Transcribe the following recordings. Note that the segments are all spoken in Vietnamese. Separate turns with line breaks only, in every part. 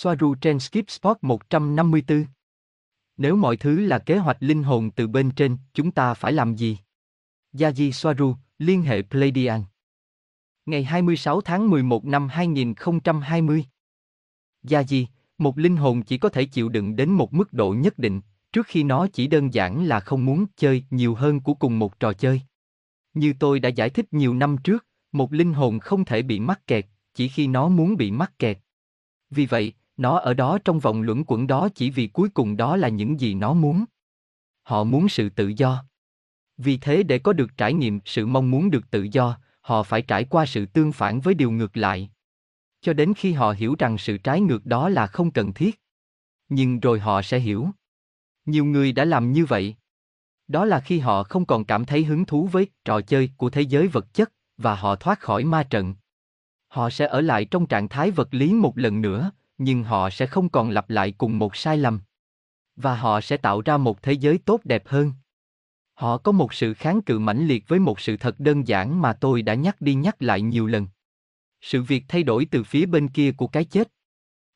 Soaru trên Skip Spot 154. Nếu mọi thứ là kế hoạch linh hồn từ bên trên, chúng ta phải làm gì? Yaji Soaru, liên hệ Pleiadian. Ngày 26 tháng 11 năm 2020. Yaji, một linh hồn chỉ có thể chịu đựng đến một mức độ nhất định, trước khi nó chỉ đơn giản là không muốn chơi nhiều hơn của cùng một trò chơi. Như tôi đã giải thích nhiều năm trước, một linh hồn không thể bị mắc kẹt, chỉ khi nó muốn bị mắc kẹt. Vì vậy, nó ở đó trong vòng luẩn quẩn đó chỉ vì cuối cùng đó là những gì nó muốn. Họ muốn sự tự do. Vì thế để có được trải nghiệm sự mong muốn được tự do, họ phải trải qua sự tương phản với điều ngược lại. Cho đến khi họ hiểu rằng sự trái ngược đó là không cần thiết. Nhưng rồi họ sẽ hiểu. Nhiều người đã làm như vậy. Đó là khi họ không còn cảm thấy hứng thú với trò chơi của thế giới vật chất và họ thoát khỏi ma trận. Họ sẽ ở lại trong trạng thái vật lý một lần nữa, nhưng họ sẽ không còn lặp lại cùng một sai lầm. Và họ sẽ tạo ra một thế giới tốt đẹp hơn. Họ có một sự kháng cự mãnh liệt với một sự thật đơn giản mà tôi đã nhắc đi nhắc lại nhiều lần. Sự việc thay đổi từ phía bên kia của cái chết.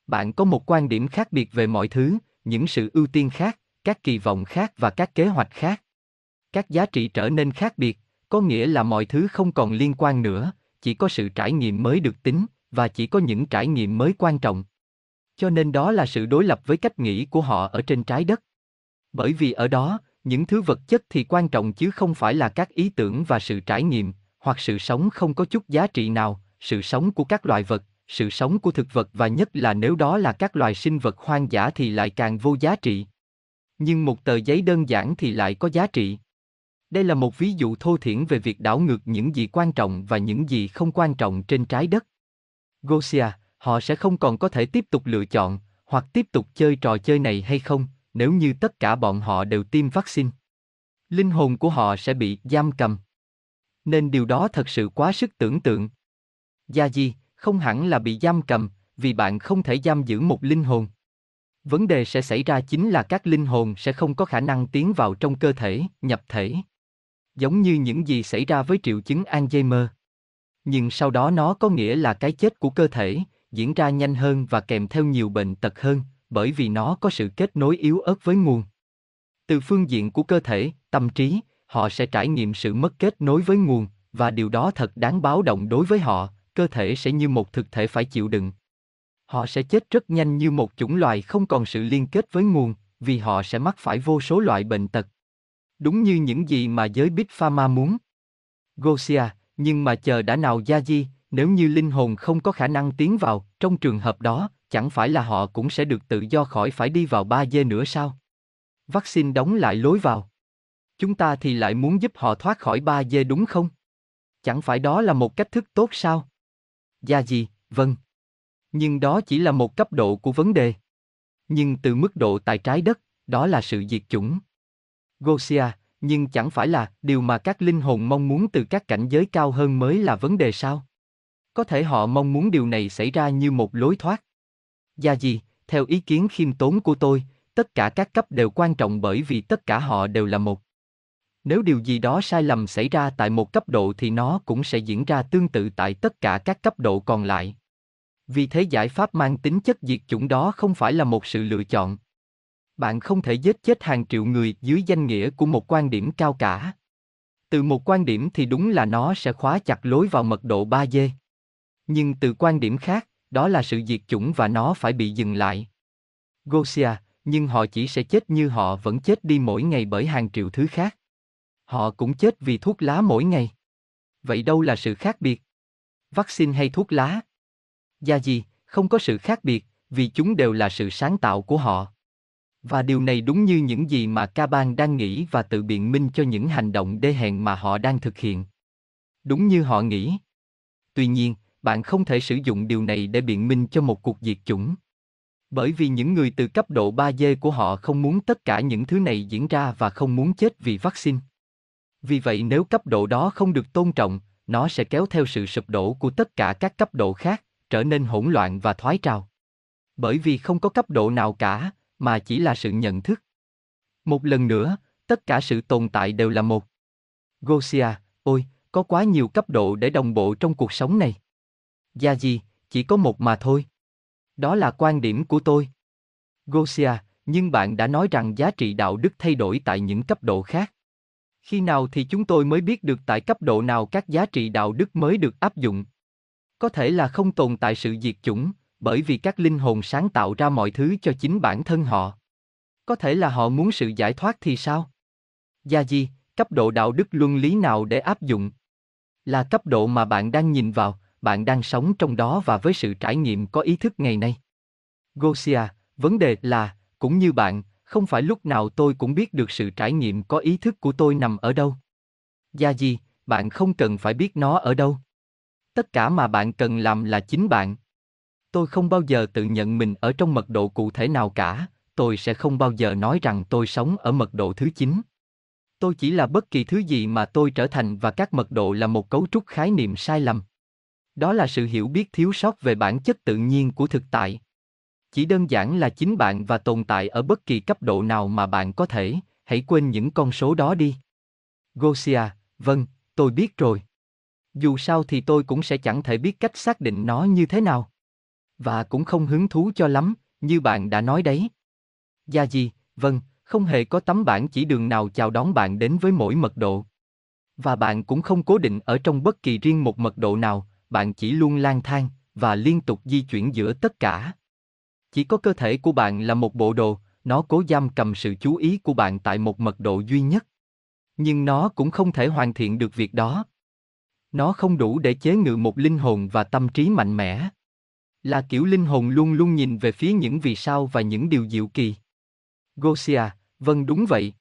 Bạn có một quan điểm khác biệt về mọi thứ, những sự ưu tiên khác, các kỳ vọng khác và các kế hoạch khác. Các giá trị trở nên khác biệt, có nghĩa là mọi thứ không còn liên quan nữa, chỉ có sự trải nghiệm mới được tính, và chỉ có những trải nghiệm mới quan trọng. Cho nên đó là sự đối lập với cách nghĩ của họ ở trên trái đất. Bởi vì ở đó, những thứ vật chất thì quan trọng chứ không phải là các ý tưởng và sự trải nghiệm, hoặc sự sống không có chút giá trị nào, sự sống của các loài vật, sự sống của thực vật và nhất là nếu đó là các loài sinh vật hoang dã thì lại càng vô giá trị. Nhưng một tờ giấy đơn giản thì lại có giá trị. Đây là một ví dụ thô thiển về việc đảo ngược những gì quan trọng và những gì không quan trọng trên trái đất. Gosia, họ sẽ không còn có thể tiếp tục lựa chọn, hoặc tiếp tục chơi trò chơi này hay không, nếu như tất cả bọn họ đều tiêm vaccine. Linh hồn của họ sẽ bị giam cầm. Nên điều đó thật sự quá sức tưởng tượng. Gia Di, không hẳn là bị giam cầm, vì bạn không thể giam giữ một linh hồn. Vấn đề sẽ xảy ra chính là các linh hồn sẽ không có khả năng tiến vào trong cơ thể, nhập thể. Giống như những gì xảy ra với triệu chứng Alzheimer. Nhưng sau đó nó có nghĩa là cái chết của cơ thể, diễn ra nhanh hơn và kèm theo nhiều bệnh tật hơn, bởi vì nó có sự kết nối yếu ớt với nguồn. Từ phương diện của cơ thể, tâm trí, họ sẽ trải nghiệm sự mất kết nối với nguồn, và điều đó thật đáng báo động đối với họ, cơ thể sẽ như một thực thể phải chịu đựng. Họ sẽ chết rất nhanh như một chủng loài không còn sự liên kết với nguồn, vì họ sẽ mắc phải vô số loại bệnh tật. Đúng như những gì mà giới Big Pharma muốn. Gosia, nhưng mà chờ đã nào Gia Di, nếu như linh hồn không có khả năng tiến vào, trong trường hợp đó, chẳng phải là họ cũng sẽ được tự do khỏi phải đi vào ba dê nữa sao? Vaccine đóng lại lối vào. Chúng ta thì lại muốn giúp họ thoát khỏi ba dê đúng không? Chẳng phải đó là một cách thức tốt sao? Gia gì, vâng. Nhưng đó chỉ là một cấp độ của vấn đề. Nhưng từ mức độ tại trái đất, đó là sự diệt chủng. Gosia, nhưng chẳng phải là điều mà các linh hồn mong muốn từ các cảnh giới cao hơn mới là vấn đề sao? Có thể họ mong muốn điều này xảy ra như một lối thoát. Gia gì, theo ý kiến khiêm tốn của tôi, tất cả các cấp đều quan trọng bởi vì tất cả họ đều là một. Nếu điều gì đó sai lầm xảy ra tại một cấp độ thì nó cũng sẽ diễn ra tương tự tại tất cả các cấp độ còn lại. Vì thế giải pháp mang tính chất diệt chủng đó không phải là một sự lựa chọn. Bạn không thể giết chết hàng triệu người dưới danh nghĩa của một quan điểm cao cả. Từ một quan điểm thì đúng là nó sẽ khóa chặt lối vào mật độ 3D. Nhưng từ quan điểm khác, đó là sự diệt chủng và nó phải bị dừng lại. Gosia, nhưng họ chỉ sẽ chết như họ vẫn chết đi mỗi ngày bởi hàng triệu thứ khác. Họ cũng chết vì thuốc lá mỗi ngày. Vậy đâu là sự khác biệt? Vaccine hay thuốc lá? Gia gì, không có sự khác biệt, vì chúng đều là sự sáng tạo của họ. Và điều này đúng như những gì mà Caban đang nghĩ và tự biện minh cho những hành động đê hèn mà họ đang thực hiện. Đúng như họ nghĩ. Tuy nhiên, bạn không thể sử dụng điều này để biện minh cho một cuộc diệt chủng. Bởi vì những người từ cấp độ 3D của họ không muốn tất cả những thứ này diễn ra và không muốn chết vì vaccine. Vì vậy nếu cấp độ đó không được tôn trọng, nó sẽ kéo theo sự sụp đổ của tất cả các cấp độ khác, trở nên hỗn loạn và thoái trào. Bởi vì không có cấp độ nào cả, mà chỉ là sự nhận thức. Một lần nữa, tất cả sự tồn tại đều là một. Gosia, ôi, có quá nhiều cấp độ để đồng bộ trong cuộc sống này. Gia gì, chỉ có một mà thôi. Đó là quan điểm của tôi. Gosia, nhưng bạn đã nói rằng giá trị đạo đức thay đổi tại những cấp độ khác. Khi nào thì chúng tôi mới biết được tại cấp độ nào các giá trị đạo đức mới được áp dụng? Có thể là không tồn tại sự diệt chủng, bởi vì các linh hồn sáng tạo ra mọi thứ cho chính bản thân họ. Có thể là họ muốn sự giải thoát thì sao? Gia di, cấp độ đạo đức luân lý nào để áp dụng? Là cấp độ mà bạn đang nhìn vào, bạn đang sống trong đó và với sự trải nghiệm có ý thức ngày nay. Gosia, vấn đề là, cũng như bạn, không phải lúc nào tôi cũng biết được sự trải nghiệm có ý thức của tôi nằm ở đâu. Gia di, bạn không cần phải biết nó ở đâu. Tất cả mà bạn cần làm là chính bạn. Tôi không bao giờ tự nhận mình ở trong mật độ cụ thể nào cả, tôi sẽ không bao giờ nói rằng tôi sống ở mật độ thứ 9. Tôi chỉ là bất kỳ thứ gì mà tôi trở thành và các mật độ là một cấu trúc khái niệm sai lầm. Đó là sự hiểu biết thiếu sót về bản chất tự nhiên của thực tại. Chỉ đơn giản là chính bạn và tồn tại ở bất kỳ cấp độ nào mà bạn có thể, hãy quên những con số đó đi. Gosia, vâng, tôi biết rồi. Dù sao thì tôi cũng sẽ chẳng thể biết cách xác định nó như thế nào. Và cũng không hứng thú cho lắm, như bạn đã nói đấy. Gia gì, vâng, không hề có tấm bản chỉ đường nào chào đón bạn đến với mỗi mật độ. Và bạn cũng không cố định ở trong bất kỳ riêng một mật độ nào, bạn chỉ luôn lang thang và liên tục di chuyển giữa tất cả. Chỉ có cơ thể của bạn là một bộ đồ, nó cố giam cầm sự chú ý của bạn tại một mật độ duy nhất. Nhưng nó cũng không thể hoàn thiện được việc đó. Nó không đủ để chế ngự một linh hồn và tâm trí mạnh mẽ. Là kiểu linh hồn luôn luôn nhìn về phía những vì sao và những điều diệu kỳ. Gosia, vâng đúng vậy.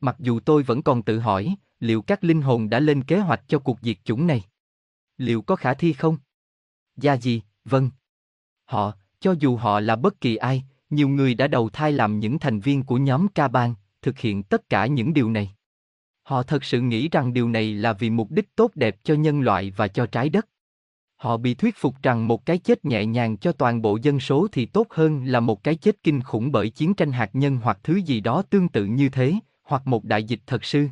Mặc dù tôi vẫn còn tự hỏi, liệu các linh hồn đã lên kế hoạch cho cuộc diệt chủng này? Liệu có khả thi không? Gia gì, vâng. Họ, cho dù họ là bất kỳ ai, nhiều người đã đầu thai làm những thành viên của nhóm ca bang, thực hiện tất cả những điều này. Họ thật sự nghĩ rằng điều này là vì mục đích tốt đẹp cho nhân loại và cho trái đất. Họ bị thuyết phục rằng một cái chết nhẹ nhàng cho toàn bộ dân số thì tốt hơn là một cái chết kinh khủng bởi chiến tranh hạt nhân hoặc thứ gì đó tương tự như thế, hoặc một đại dịch thật sự.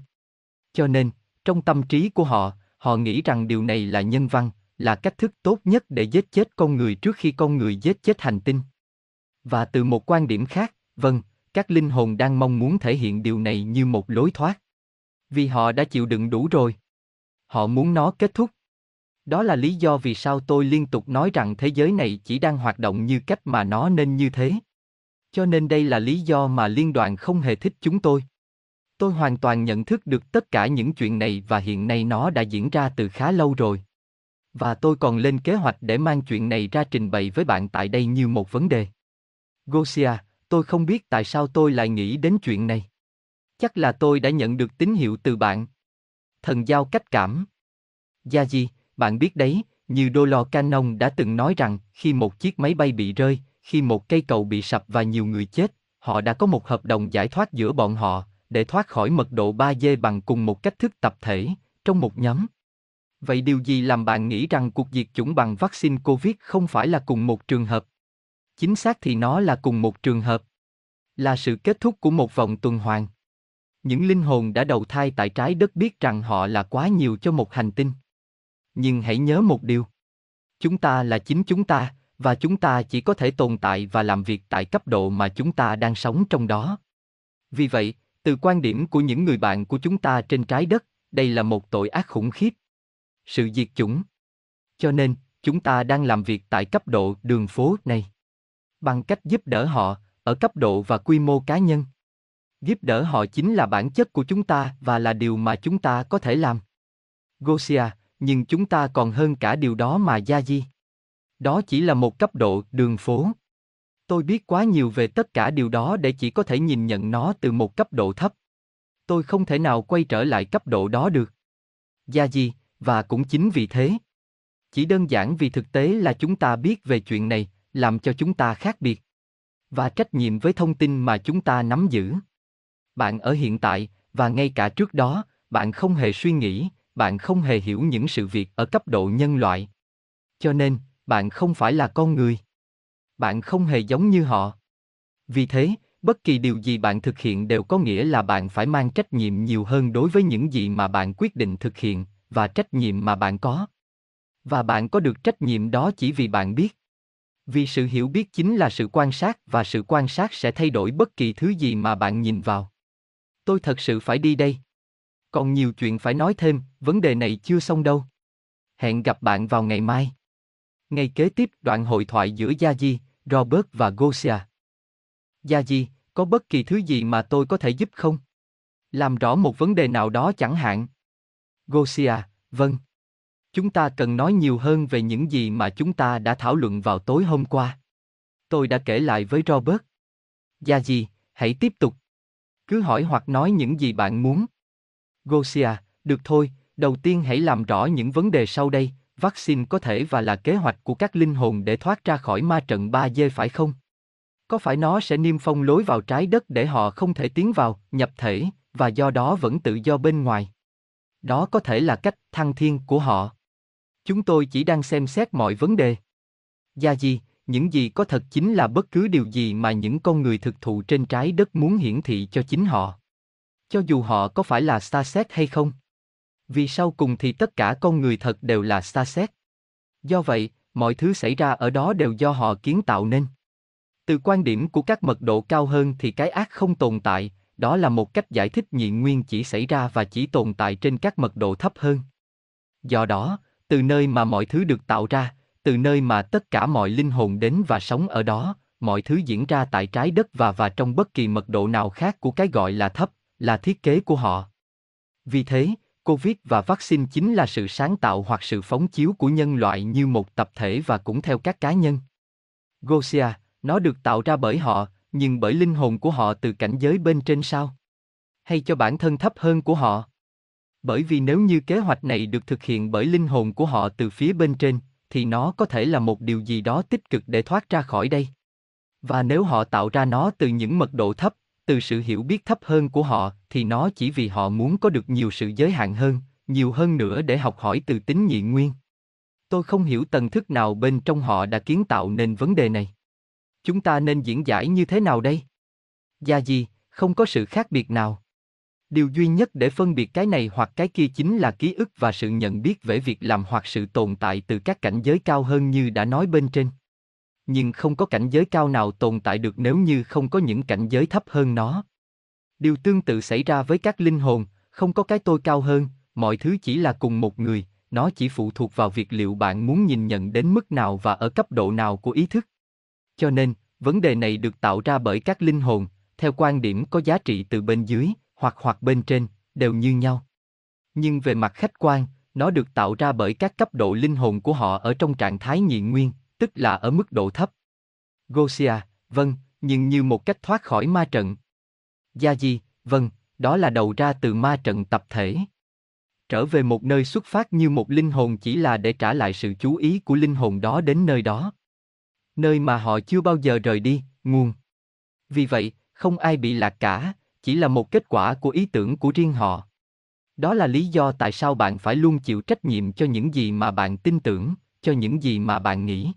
Cho nên, trong tâm trí của họ, họ nghĩ rằng điều này là nhân văn, là cách thức tốt nhất để giết chết con người trước khi con người giết chết hành tinh. Và từ một quan điểm khác, vâng, các linh hồn đang mong muốn thể hiện điều này như một lối thoát. Vì họ đã chịu đựng đủ rồi. Họ muốn nó kết thúc. Đó là lý do vì sao tôi liên tục nói rằng thế giới này chỉ đang hoạt động như cách mà nó nên như thế. Cho nên đây là lý do mà liên đoàn không hề thích chúng tôi. Tôi hoàn toàn nhận thức được tất cả những chuyện này và hiện nay nó đã diễn ra từ khá lâu rồi. Và tôi còn lên kế hoạch để mang chuyện này ra trình bày với bạn tại đây như một vấn đề. Gosia, tôi không biết tại sao tôi lại nghĩ đến chuyện này. Chắc là tôi đã nhận được tín hiệu từ bạn. Thần giao cách cảm. Gia Di, bạn biết đấy, như Dolo Canon đã từng nói rằng khi một chiếc máy bay bị rơi, khi một cây cầu bị sập và nhiều người chết, họ đã có một hợp đồng giải thoát giữa bọn họ, để thoát khỏi mật độ 3D bằng cùng một cách thức tập thể, trong một nhóm. Vậy điều gì làm bạn nghĩ rằng cuộc diệt chủng bằng vaccine COVID không phải là cùng một trường hợp? Chính xác thì nó là cùng một trường hợp. Là sự kết thúc của một vòng tuần hoàn. Những linh hồn đã đầu thai tại trái đất biết rằng họ là quá nhiều cho một hành tinh. Nhưng hãy nhớ một điều. Chúng ta là chính chúng ta, và chúng ta chỉ có thể tồn tại và làm việc tại cấp độ mà chúng ta đang sống trong đó. Vì vậy, từ quan điểm của những người bạn của chúng ta trên trái đất, đây là một tội ác khủng khiếp. Sự diệt chủng. Cho nên, chúng ta đang làm việc tại cấp độ đường phố này. Bằng cách giúp đỡ họ, ở cấp độ và quy mô cá nhân. Giúp đỡ họ chính là bản chất của chúng ta và là điều mà chúng ta có thể làm. Gosia, nhưng chúng ta còn hơn cả điều đó mà Gia Di. Đó chỉ là một cấp độ đường phố. Tôi biết quá nhiều về tất cả điều đó để chỉ có thể nhìn nhận nó từ một cấp độ thấp. Tôi không thể nào quay trở lại cấp độ đó được. Gia Di, và cũng chính vì thế. Chỉ đơn giản vì thực tế là chúng ta biết về chuyện này, làm cho chúng ta khác biệt. Và trách nhiệm với thông tin mà chúng ta nắm giữ. Bạn ở hiện tại, và ngay cả trước đó, bạn không hề suy nghĩ, bạn không hề hiểu những sự việc ở cấp độ nhân loại. Cho nên, bạn không phải là con người. Bạn không hề giống như họ. Vì thế, bất kỳ điều gì bạn thực hiện đều có nghĩa là bạn phải mang trách nhiệm nhiều hơn đối với những gì mà bạn quyết định thực hiện và trách nhiệm mà bạn có. Và bạn có được trách nhiệm đó chỉ vì bạn biết. Vì sự hiểu biết chính là sự quan sát và sự quan sát sẽ thay đổi bất kỳ thứ gì mà bạn nhìn vào. Tôi thật sự phải đi đây. Còn nhiều chuyện phải nói thêm, vấn đề này chưa xong đâu. Hẹn gặp bạn vào ngày mai. Ngày kế tiếp đoạn hội thoại giữa Gia Di, Robert và Gosia. Gia Di, có bất kỳ thứ gì mà tôi có thể giúp không? Làm rõ một vấn đề nào đó chẳng hạn. Gosia, vâng. Chúng ta cần nói nhiều hơn về những gì mà chúng ta đã thảo luận vào tối hôm qua. Tôi đã kể lại với Robert. Gia Di, hãy tiếp tục. Cứ hỏi hoặc nói những gì bạn muốn. Gosia, được thôi, đầu tiên hãy làm rõ những vấn đề sau đây, vaccine có thể và là kế hoạch của các linh hồn để thoát ra khỏi ma trận 3D phải không? Có phải nó sẽ niêm phong lối vào trái đất để họ không thể tiến vào, nhập thể, và do đó vẫn tự do bên ngoài? Đó có thể là cách thăng thiên của họ. Chúng tôi chỉ đang xem xét mọi vấn đề. Gia gì, những gì có thật chính là bất cứ điều gì mà những con người thực thụ trên trái đất muốn hiển thị cho chính họ. Cho dù họ có phải là xa xét hay không. Vì sau cùng thì tất cả con người thật đều là xa xét. Do vậy, mọi thứ xảy ra ở đó đều do họ kiến tạo nên. Từ quan điểm của các mật độ cao hơn thì cái ác không tồn tại, đó là một cách giải thích nhị nguyên chỉ xảy ra và chỉ tồn tại trên các mật độ thấp hơn. Do đó, từ nơi mà mọi thứ được tạo ra, từ nơi mà tất cả mọi linh hồn đến và sống ở đó, mọi thứ diễn ra tại trái đất và và trong bất kỳ mật độ nào khác của cái gọi là thấp, là thiết kế của họ. Vì thế, Covid và vaccine chính là sự sáng tạo hoặc sự phóng chiếu của nhân loại như một tập thể và cũng theo các cá nhân. Gosia, nó được tạo ra bởi họ, nhưng bởi linh hồn của họ từ cảnh giới bên trên sao? Hay cho bản thân thấp hơn của họ? Bởi vì nếu như kế hoạch này được thực hiện bởi linh hồn của họ từ phía bên trên, thì nó có thể là một điều gì đó tích cực để thoát ra khỏi đây. Và nếu họ tạo ra nó từ những mật độ thấp, từ sự hiểu biết thấp hơn của họ, thì nó chỉ vì họ muốn có được nhiều sự giới hạn hơn, nhiều hơn nữa để học hỏi từ tính nhị nguyên. Tôi không hiểu tầng thức nào bên trong họ đã kiến tạo nên vấn đề này. Chúng ta nên diễn giải như thế nào đây? Gia gì, không có sự khác biệt nào. Điều duy nhất để phân biệt cái này hoặc cái kia chính là ký ức và sự nhận biết về việc làm hoặc sự tồn tại từ các cảnh giới cao hơn như đã nói bên trên. Nhưng không có cảnh giới cao nào tồn tại được nếu như không có những cảnh giới thấp hơn nó. Điều tương tự xảy ra với các linh hồn, không có cái tôi cao hơn, mọi thứ chỉ là cùng một người, nó chỉ phụ thuộc vào việc liệu bạn muốn nhìn nhận đến mức nào và ở cấp độ nào của ý thức. Cho nên, vấn đề này được tạo ra bởi các linh hồn, theo quan điểm có giá trị từ bên dưới, hoặc hoặc bên trên, đều như nhau. Nhưng về mặt khách quan, nó được tạo ra bởi các cấp độ linh hồn của họ ở trong trạng thái nhị nguyên, tức là ở mức độ thấp. Gosia, vâng, nhưng như một cách thoát khỏi ma trận. Gia Di, vâng, đó là đầu ra từ ma trận tập thể. Trở về một nơi xuất phát như một linh hồn chỉ là để trả lại sự chú ý của linh hồn đó đến nơi đó. Nơi mà họ chưa bao giờ rời đi, nguồn. Vì vậy, không ai bị lạc cả, chỉ là một kết quả của ý tưởng của riêng họ. Đó là lý do tại sao bạn phải luôn chịu trách nhiệm cho những gì mà bạn tin tưởng, cho những gì mà bạn nghĩ.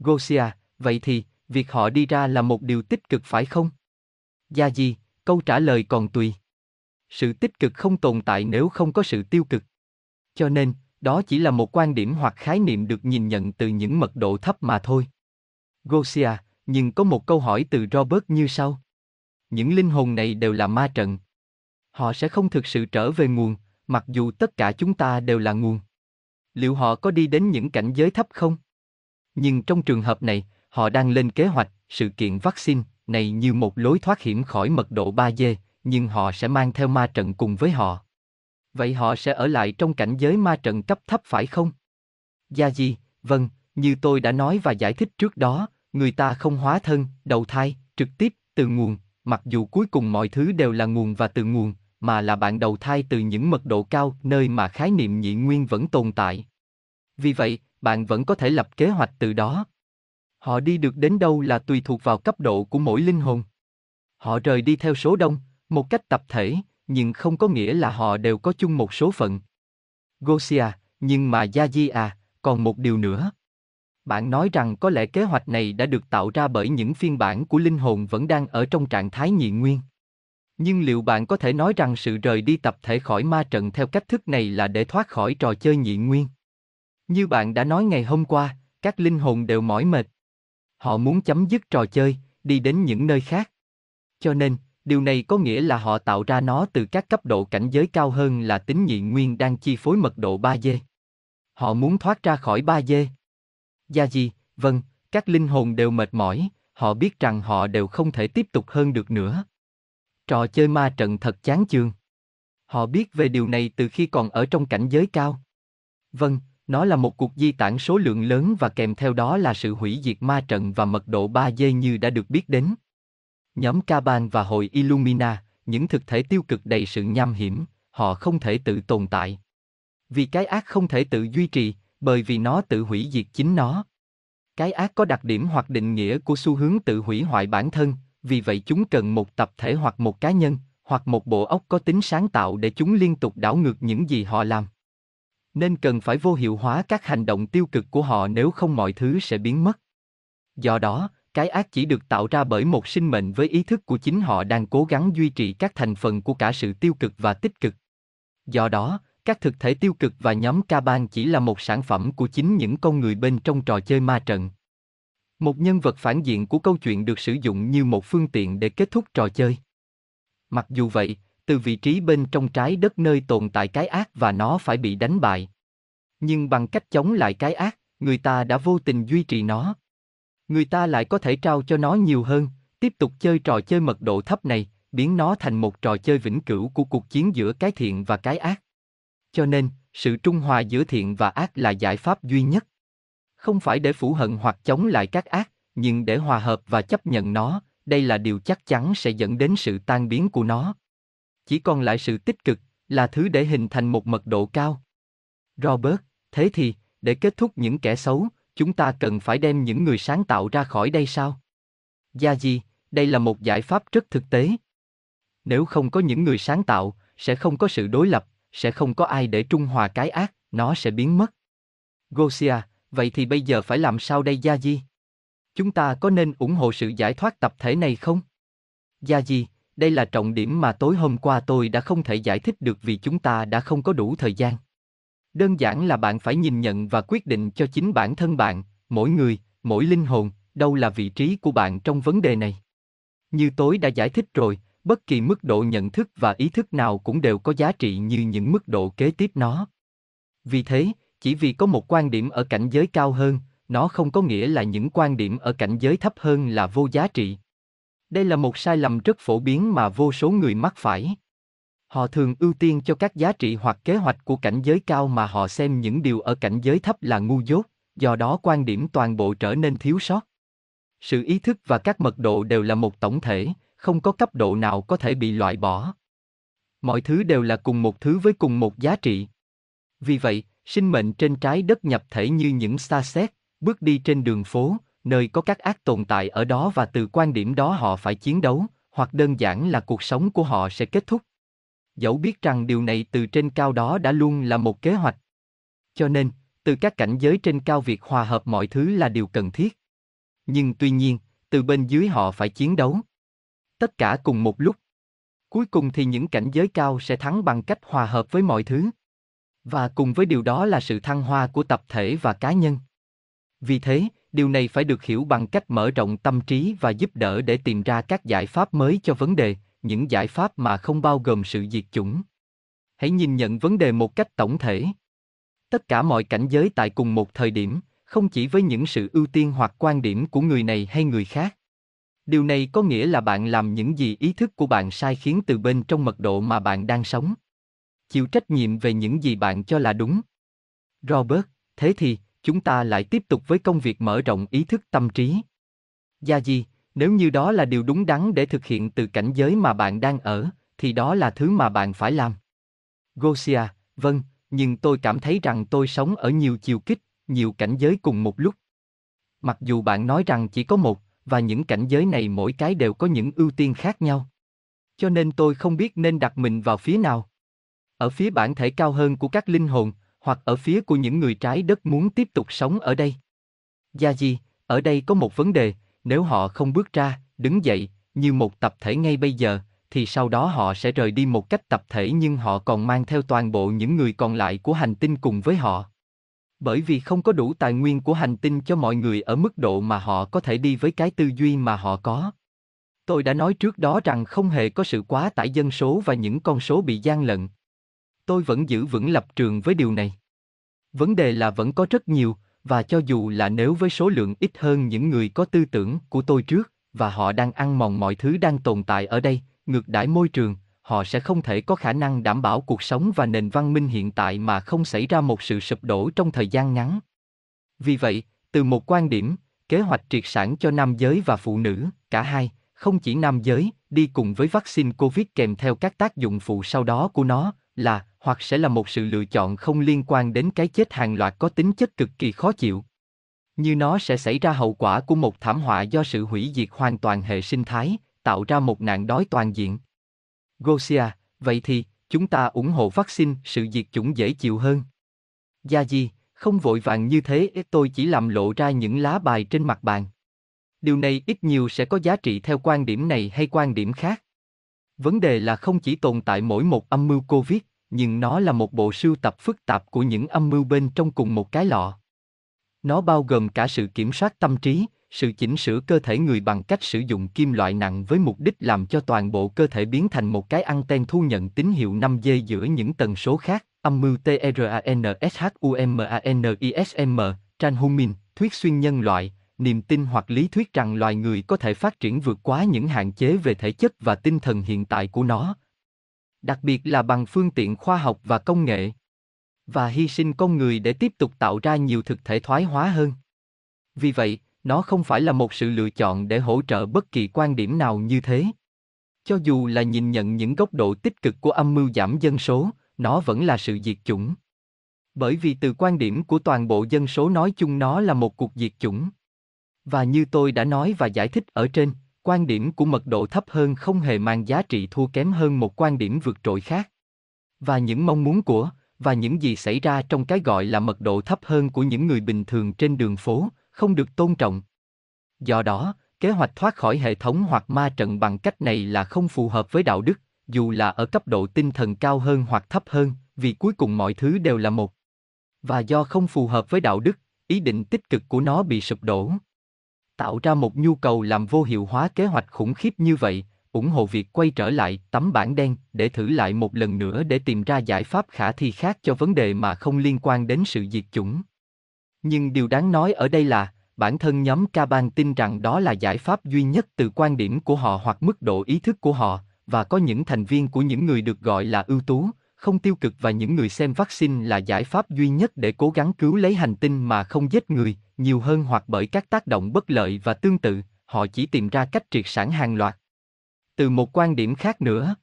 Gosia, vậy thì, việc họ đi ra là một điều tích cực phải không? Gia Di, câu trả lời còn tùy. Sự tích cực không tồn tại nếu không có sự tiêu cực. Cho nên, đó chỉ là một quan điểm hoặc khái niệm được nhìn nhận từ những mật độ thấp mà thôi. Gosia, nhưng có một câu hỏi từ Robert như sau. Những linh hồn này đều là ma trận. Họ sẽ không thực sự trở về nguồn, mặc dù tất cả chúng ta đều là nguồn. Liệu họ có đi đến những cảnh giới thấp không? Nhưng trong trường hợp này, họ đang lên kế hoạch sự kiện vaccine này như một lối thoát hiểm khỏi mật độ 3D, nhưng họ sẽ mang theo ma trận cùng với họ. Vậy họ sẽ ở lại trong cảnh giới ma trận cấp thấp phải không? Gia Di, vâng, như tôi đã nói và giải thích trước đó, người ta không hóa thân, đầu thai, trực tiếp, từ nguồn, mặc dù cuối cùng mọi thứ đều là nguồn và từ nguồn, mà là bạn đầu thai từ những mật độ cao nơi mà khái niệm nhị nguyên vẫn tồn tại. Vì vậy, bạn vẫn có thể lập kế hoạch từ đó. Họ đi được đến đâu là tùy thuộc vào cấp độ của mỗi linh hồn. Họ rời đi theo số đông, một cách tập thể, nhưng không có nghĩa là họ đều có chung một số phận. Gosia, nhưng mà Yaji à, còn một điều nữa. Bạn nói rằng có lẽ kế hoạch này đã được tạo ra bởi những phiên bản của linh hồn vẫn đang ở trong trạng thái nhị nguyên. Nhưng liệu bạn có thể nói rằng sự rời đi tập thể khỏi ma trận theo cách thức này là để thoát khỏi trò chơi nhị nguyên? Như bạn đã nói ngày hôm qua, các linh hồn đều mỏi mệt. Họ muốn chấm dứt trò chơi, đi đến những nơi khác. Cho nên, điều này có nghĩa là họ tạo ra nó từ các cấp độ cảnh giới cao hơn là tính nhị nguyên đang chi phối mật độ 3D. Họ muốn thoát ra khỏi 3D. Gia gì, vâng, các linh hồn đều mệt mỏi, họ biết rằng họ đều không thể tiếp tục hơn được nữa. Trò chơi ma trận thật chán chường. Họ biết về điều này từ khi còn ở trong cảnh giới cao. Vâng, nó là một cuộc di tản số lượng lớn và kèm theo đó là sự hủy diệt ma trận và mật độ 3D như đã được biết đến. Nhóm Kaban và hội Illumina, những thực thể tiêu cực đầy sự nham hiểm, họ không thể tự tồn tại. Vì cái ác không thể tự duy trì, bởi vì nó tự hủy diệt chính nó. Cái ác có đặc điểm hoặc định nghĩa của xu hướng tự hủy hoại bản thân, vì vậy chúng cần một tập thể hoặc một cá nhân, hoặc một bộ óc có tính sáng tạo để chúng liên tục đảo ngược những gì họ làm. Nên cần phải vô hiệu hóa các hành động tiêu cực của họ nếu không mọi thứ sẽ biến mất. Do đó, cái ác chỉ được tạo ra bởi một sinh mệnh với ý thức của chính họ đang cố gắng duy trì các thành phần của cả sự tiêu cực và tích cực. Do đó, các thực thể tiêu cực và nhóm ca ban chỉ là một sản phẩm của chính những con người bên trong trò chơi ma trận. Một nhân vật phản diện của câu chuyện được sử dụng như một phương tiện để kết thúc trò chơi. Mặc dù vậy, từ vị trí bên trong trái đất nơi tồn tại cái ác và nó phải bị đánh bại. Nhưng bằng cách chống lại cái ác, người ta đã vô tình duy trì nó. Người ta lại có thể trao cho nó nhiều hơn, tiếp tục chơi trò chơi mật độ thấp này, biến nó thành một trò chơi vĩnh cửu của cuộc chiến giữa cái thiện và cái ác. Cho nên, sự trung hòa giữa thiện và ác là giải pháp duy nhất. Không phải để phủ hận hoặc chống lại các ác, nhưng để hòa hợp và chấp nhận nó, đây là điều chắc chắn sẽ dẫn đến sự tan biến của nó. Chỉ còn lại sự tích cực, là thứ để hình thành một mật độ cao. Robert, thế thì, để kết thúc những kẻ xấu, chúng ta cần phải đem những người sáng tạo ra khỏi đây sao? Gia gì, đây là một giải pháp rất thực tế. Nếu không có những người sáng tạo, sẽ không có sự đối lập, sẽ không có ai để trung hòa cái ác, nó sẽ biến mất. Gosia, vậy thì bây giờ phải làm sao đây Gia Di? Chúng ta có nên ủng hộ sự giải thoát tập thể này không? Gia Di, đây là trọng điểm mà tối hôm qua tôi đã không thể giải thích được vì chúng ta đã không có đủ thời gian. Đơn giản là bạn phải nhìn nhận và quyết định cho chính bản thân bạn, mỗi người, mỗi linh hồn, đâu là vị trí của bạn trong vấn đề này. Như tôi đã giải thích rồi, bất kỳ mức độ nhận thức và ý thức nào cũng đều có giá trị như những mức độ kế tiếp nó. Vì thế, chỉ vì có một quan điểm ở cảnh giới cao hơn, nó không có nghĩa là những quan điểm ở cảnh giới thấp hơn là vô giá trị. Đây là một sai lầm rất phổ biến mà vô số người mắc phải. Họ thường ưu tiên cho các giá trị hoặc kế hoạch của cảnh giới cao mà họ xem những điều ở cảnh giới thấp là ngu dốt, do đó quan điểm toàn bộ trở nên thiếu sót. Sự ý thức và các mật độ đều là một tổng thể, không có cấp độ nào có thể bị loại bỏ. Mọi thứ đều là cùng một thứ với cùng một giá trị. Vì vậy, sinh mệnh trên trái đất nhập thể như những xa xét, bước đi trên đường phố, nơi có các ác tồn tại ở đó và từ quan điểm đó họ phải chiến đấu, hoặc đơn giản là cuộc sống của họ sẽ kết thúc. Dẫu biết rằng điều này từ trên cao đó đã luôn là một kế hoạch. Cho nên, từ các cảnh giới trên cao việc hòa hợp mọi thứ là điều cần thiết. Nhưng tuy nhiên, từ bên dưới họ phải chiến đấu. Tất cả cùng một lúc. Cuối cùng thì những cảnh giới cao sẽ thắng bằng cách hòa hợp với mọi thứ. Và cùng với điều đó là sự thăng hoa của tập thể và cá nhân. Vì thế, điều này phải được hiểu bằng cách mở rộng tâm trí và giúp đỡ để tìm ra các giải pháp mới cho vấn đề, những giải pháp mà không bao gồm sự diệt chủng. Hãy nhìn nhận vấn đề một cách tổng thể. Tất cả mọi cảnh giới tại cùng một thời điểm, không chỉ với những sự ưu tiên hoặc quan điểm của người này hay người khác. Điều này có nghĩa là bạn làm những gì ý thức của bạn sai khiến từ bên trong mật độ mà bạn đang sống. Chịu trách nhiệm về những gì bạn cho là đúng. Robert, thế thì, chúng ta lại tiếp tục với công việc mở rộng ý thức tâm trí. Gia gì, nếu như đó là điều đúng đắn để thực hiện từ cảnh giới mà bạn đang ở, thì đó là thứ mà bạn phải làm. Gosia, vâng, nhưng tôi cảm thấy rằng tôi sống ở nhiều chiều kích, nhiều cảnh giới cùng một lúc. Mặc dù bạn nói rằng chỉ có một, và những cảnh giới này mỗi cái đều có những ưu tiên khác nhau. Cho nên tôi không biết nên đặt mình vào phía nào. Ở phía bản thể cao hơn của các linh hồn, hoặc ở phía của những người trái đất muốn tiếp tục sống ở đây. Gia Di, ở đây có một vấn đề, nếu họ không bước ra, đứng dậy, như một tập thể ngay bây giờ, thì sau đó họ sẽ rời đi một cách tập thể nhưng họ còn mang theo toàn bộ những người còn lại của hành tinh cùng với họ. Bởi vì không có đủ tài nguyên của hành tinh cho mọi người ở mức độ mà họ có thể đi với cái tư duy mà họ có. Tôi đã nói trước đó rằng không hề có sự quá tải dân số và những con số bị gian lận. Tôi vẫn giữ vững lập trường với điều này. Vấn đề là vẫn có rất nhiều, và cho dù là nếu với số lượng ít hơn những người có tư tưởng của tôi trước, và họ đang ăn mòn mọi thứ đang tồn tại ở đây, ngược đãi môi trường, họ sẽ không thể có khả năng đảm bảo cuộc sống và nền văn minh hiện tại mà không xảy ra một sự sụp đổ trong thời gian ngắn. Vì vậy, từ một quan điểm, kế hoạch triệt sản cho nam giới và phụ nữ, cả hai, không chỉ nam giới, đi cùng với vaccine COVID kèm theo các tác dụng phụ sau đó của nó, là, hoặc sẽ là một sự lựa chọn không liên quan đến cái chết hàng loạt có tính chất cực kỳ khó chịu. Như nó sẽ xảy ra hậu quả của một thảm họa do sự hủy diệt hoàn toàn hệ sinh thái, tạo ra một nạn đói toàn diện. Gosia, vậy thì, chúng ta ủng hộ vaccine sự diệt chủng dễ chịu hơn. Gia Di, không vội vàng như thế, tôi chỉ làm lộ ra những lá bài trên mặt bàn. Điều này ít nhiều sẽ có giá trị theo quan điểm này hay quan điểm khác. Vấn đề là không chỉ tồn tại mỗi một âm mưu Covid, nhưng nó là một bộ sưu tập phức tạp của những âm mưu bên trong cùng một cái lọ. Nó bao gồm cả sự kiểm soát tâm trí, sự chỉnh sửa cơ thể người bằng cách sử dụng kim loại nặng với mục đích làm cho toàn bộ cơ thể biến thành một cái anten thu nhận tín hiệu 5G giữa những tần số khác, âm mưu TRANSHUMANISM, Transhuman, thuyết xuyên nhân loại, niềm tin hoặc lý thuyết rằng loài người có thể phát triển vượt quá những hạn chế về thể chất và tinh thần hiện tại của nó. Đặc biệt là bằng phương tiện khoa học và công nghệ. Và hy sinh con người để tiếp tục tạo ra nhiều thực thể thoái hóa hơn. Vì vậy, nó không phải là một sự lựa chọn để hỗ trợ bất kỳ quan điểm nào như thế. Cho dù là nhìn nhận những góc độ tích cực của âm mưu giảm dân số, nó vẫn là sự diệt chủng. Bởi vì từ quan điểm của toàn bộ dân số nói chung nó là một cuộc diệt chủng. Và như tôi đã nói và giải thích ở trên, quan điểm của mật độ thấp hơn không hề mang giá trị thua kém hơn một quan điểm vượt trội khác. Và những mong muốn của, và những gì xảy ra trong cái gọi là mật độ thấp hơn của những người bình thường trên đường phố, không được tôn trọng. Do đó, kế hoạch thoát khỏi hệ thống hoặc ma trận bằng cách này là không phù hợp với đạo đức, dù là ở cấp độ tinh thần cao hơn hoặc thấp hơn, vì cuối cùng mọi thứ đều là một. Và do không phù hợp với đạo đức, ý định tích cực của nó bị sụp đổ. Tạo ra một nhu cầu làm vô hiệu hóa kế hoạch khủng khiếp như vậy, ủng hộ việc quay trở lại tấm bản đen để thử lại một lần nữa để tìm ra giải pháp khả thi khác cho vấn đề mà không liên quan đến sự diệt chủng. Nhưng điều đáng nói ở đây là, bản thân nhóm Kaban tin rằng đó là giải pháp duy nhất từ quan điểm của họ hoặc mức độ ý thức của họ, và có những thành viên của những người được gọi là ưu tú, không tiêu cực và những người xem vaccine là giải pháp duy nhất để cố gắng cứu lấy hành tinh mà không giết người, nhiều hơn hoặc bởi các tác động bất lợi và tương tự, họ chỉ tìm ra cách triệt sản hàng loạt. Từ một quan điểm khác nữa,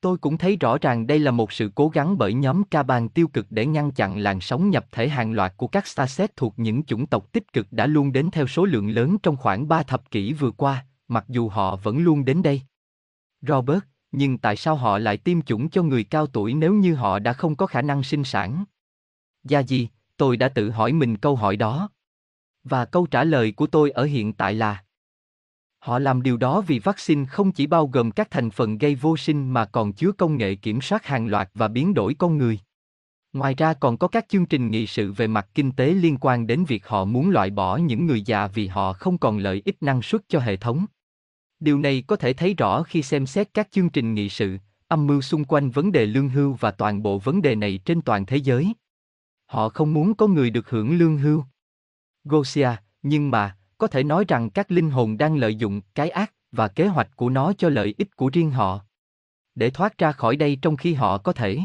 Tôi cũng thấy rõ ràng đây là một sự cố gắng bởi nhóm ca bàn tiêu cực để ngăn chặn làn sóng nhập thể hàng loạt của các Starset thuộc những chủng tộc tích cực đã luôn đến theo số lượng lớn trong khoảng 3 thập kỷ vừa qua, mặc dù họ vẫn luôn đến đây. Robert, nhưng tại sao họ lại tiêm chủng cho người cao tuổi nếu như họ đã không có khả năng sinh sản? Gia gì, tôi đã tự hỏi mình câu hỏi đó. Và câu trả lời của tôi ở hiện tại là Họ làm điều đó vì vaccine không chỉ bao gồm các thành phần gây vô sinh mà còn chứa công nghệ kiểm soát hàng loạt và biến đổi con người. Ngoài ra còn có các chương trình nghị sự về mặt kinh tế liên quan đến việc họ muốn loại bỏ những người già vì họ không còn lợi ích năng suất cho hệ thống. Điều này có thể thấy rõ khi xem xét các chương trình nghị sự, âm mưu xung quanh vấn đề lương hưu và toàn bộ vấn đề này trên toàn thế giới. Họ không muốn có người được hưởng lương hưu. Gosia, nhưng mà, có thể nói rằng các linh hồn đang lợi dụng cái ác và kế hoạch của nó cho lợi ích của riêng họ. Để thoát ra khỏi đây trong khi họ có thể.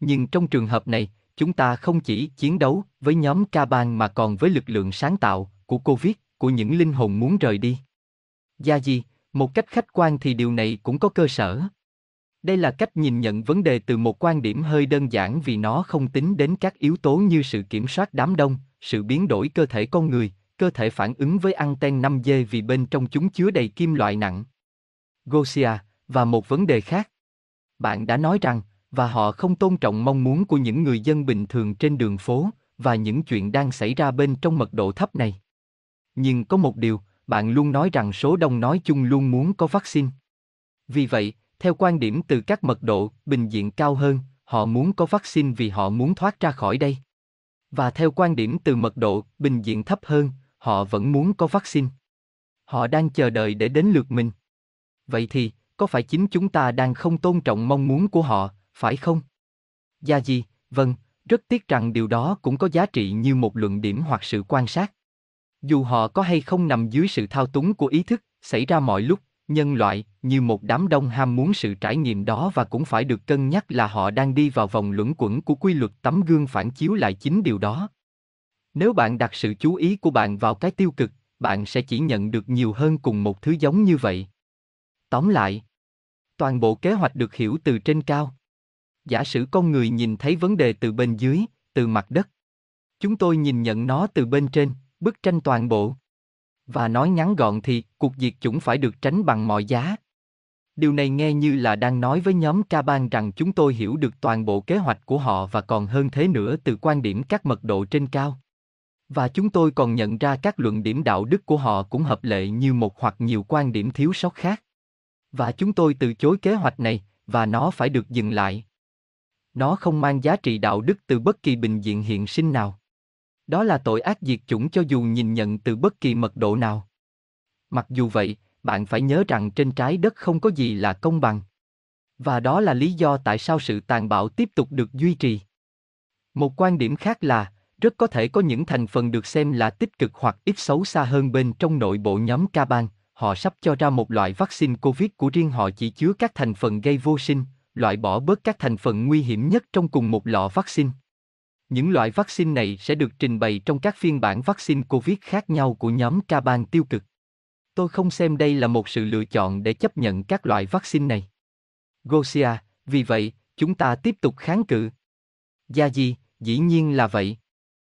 Nhưng trong trường hợp này, chúng ta không chỉ chiến đấu với nhóm Kaban mà còn với lực lượng sáng tạo của Covid, của những linh hồn muốn rời đi. Gia gì, một cách khách quan thì điều này cũng có cơ sở. Đây là cách nhìn nhận vấn đề từ một quan điểm hơi đơn giản vì nó không tính đến các yếu tố như sự kiểm soát đám đông, sự biến đổi cơ thể con người, cơ thể phản ứng với anten 5G vì bên trong chúng chứa đầy kim loại nặng. Gosia, và một vấn đề khác. Bạn đã nói rằng, và họ không tôn trọng mong muốn của những người dân bình thường trên đường phố, và những chuyện đang xảy ra bên trong mật độ thấp này. Nhưng có một điều, bạn luôn nói rằng số đông nói chung luôn muốn có vaccine. Vì vậy, theo quan điểm từ các mật độ bình diện cao hơn, họ muốn có vaccine vì họ muốn thoát ra khỏi đây. Và theo quan điểm từ mật độ, bình diện thấp hơn, họ vẫn muốn có vaccine. Họ đang chờ đợi để đến lượt mình. Vậy thì, có phải chính chúng ta đang không tôn trọng mong muốn của họ, phải không? Gia gì, vâng, rất tiếc rằng điều đó cũng có giá trị như một luận điểm hoặc sự quan sát. Dù họ có hay không nằm dưới sự thao túng của ý thức, xảy ra mọi lúc, nhân loại, như một đám đông ham muốn sự trải nghiệm đó và cũng phải được cân nhắc là họ đang đi vào vòng luẩn quẩn của quy luật tấm gương phản chiếu lại chính điều đó. Nếu bạn đặt sự chú ý của bạn vào cái tiêu cực, bạn sẽ chỉ nhận được nhiều hơn cùng một thứ giống như vậy. Tóm lại, toàn bộ kế hoạch được hiểu từ trên cao. Giả sử con người nhìn thấy vấn đề từ bên dưới, từ mặt đất. Chúng tôi nhìn nhận nó từ bên trên, bức tranh toàn bộ. Và nói ngắn gọn thì, cuộc diệt chủng phải được tránh bằng mọi giá. Điều này nghe như là đang nói với nhóm ca ban rằng chúng tôi hiểu được toàn bộ kế hoạch của họ và còn hơn thế nữa từ quan điểm các mật độ trên cao. Và chúng tôi còn nhận ra các luận điểm đạo đức của họ cũng hợp lệ như một hoặc nhiều quan điểm thiếu sót khác. Và chúng tôi từ chối kế hoạch này, và nó phải được dừng lại. Nó không mang giá trị đạo đức từ bất kỳ bình diện hiện sinh nào. Đó là tội ác diệt chủng cho dù nhìn nhận từ bất kỳ mật độ nào. Mặc dù vậy, bạn phải nhớ rằng trên trái đất không có gì là công bằng. Và đó là lý do tại sao sự tàn bạo tiếp tục được duy trì. Một quan điểm khác là, rất có thể có những thành phần được xem là tích cực hoặc ít xấu xa hơn bên trong nội bộ nhóm Caban, họ sắp cho ra một loại vaccine COVID của riêng họ chỉ chứa các thành phần gây vô sinh, loại bỏ bớt các thành phần nguy hiểm nhất trong cùng một lọ vaccine. Những loại vaccine này sẽ được trình bày trong các phiên bản vaccine COVID khác nhau của nhóm Caban tiêu cực. Tôi không xem đây là một sự lựa chọn để chấp nhận các loại vaccine này. Gosia, vì vậy, chúng ta tiếp tục kháng cự. Gia gì, dĩ nhiên là vậy.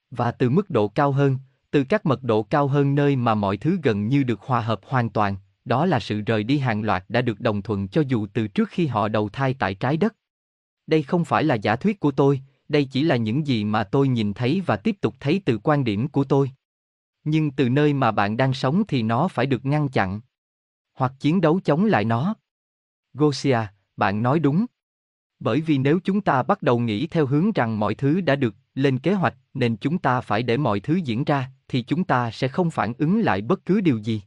Và từ mức độ cao hơn, từ các mật độ cao hơn nơi mà mọi thứ gần như được hòa hợp hoàn toàn, đó là sự rời đi hàng loạt đã được đồng thuận cho dù từ trước khi họ đầu thai tại trái đất. Đây không phải là giả thuyết của tôi, đây chỉ là những gì mà tôi nhìn thấy và tiếp tục thấy từ quan điểm của tôi. Nhưng từ nơi mà bạn đang sống thì nó phải được ngăn chặn. Hoặc chiến đấu chống lại nó. Gosia, bạn nói đúng. Bởi vì nếu chúng ta bắt đầu nghĩ theo hướng rằng mọi thứ đã được lên kế hoạch nên chúng ta phải để mọi thứ diễn ra thì chúng ta sẽ không phản ứng lại bất cứ điều gì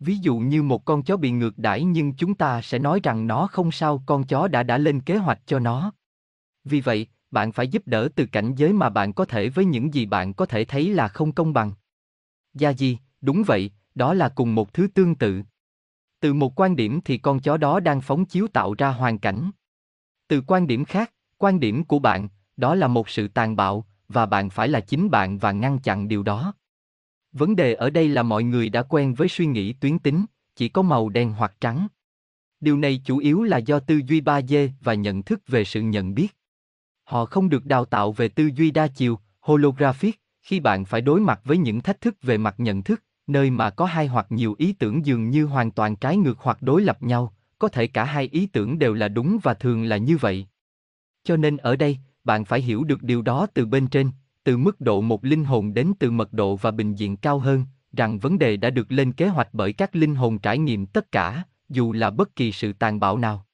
ví dụ như một con chó bị ngược đãi nhưng chúng ta sẽ nói rằng nó không sao con chó đã đã lên kế hoạch cho nó vì vậy bạn phải giúp đỡ từ cảnh giới mà bạn có thể với những gì bạn có thể thấy là không công bằng. Gia di, đúng vậy, đó là cùng một thứ tương tự. Từ một quan điểm thì con chó đó đang phóng chiếu tạo ra hoàn cảnh. Từ quan điểm khác, quan điểm của bạn, đó là một sự tàn bạo, và bạn phải là chính bạn và ngăn chặn điều đó. Vấn đề ở đây là mọi người đã quen với suy nghĩ tuyến tính, chỉ có màu đen hoặc trắng. Điều này chủ yếu là do tư duy ba d và nhận thức về sự nhận biết họ không được đào tạo về tư duy đa chiều holographic khi bạn phải đối mặt với những thách thức về mặt nhận thức nơi mà có hai hoặc nhiều ý tưởng dường như hoàn toàn trái ngược hoặc đối lập nhau có thể cả hai ý tưởng đều là đúng và thường là như vậy cho nên ở đây bạn phải hiểu được điều đó từ bên trên, từ mức độ một linh hồn đến từ mật độ và bình diện cao hơn, rằng vấn đề đã được lên kế hoạch bởi các linh hồn trải nghiệm tất cả, dù là bất kỳ sự tàn bạo nào.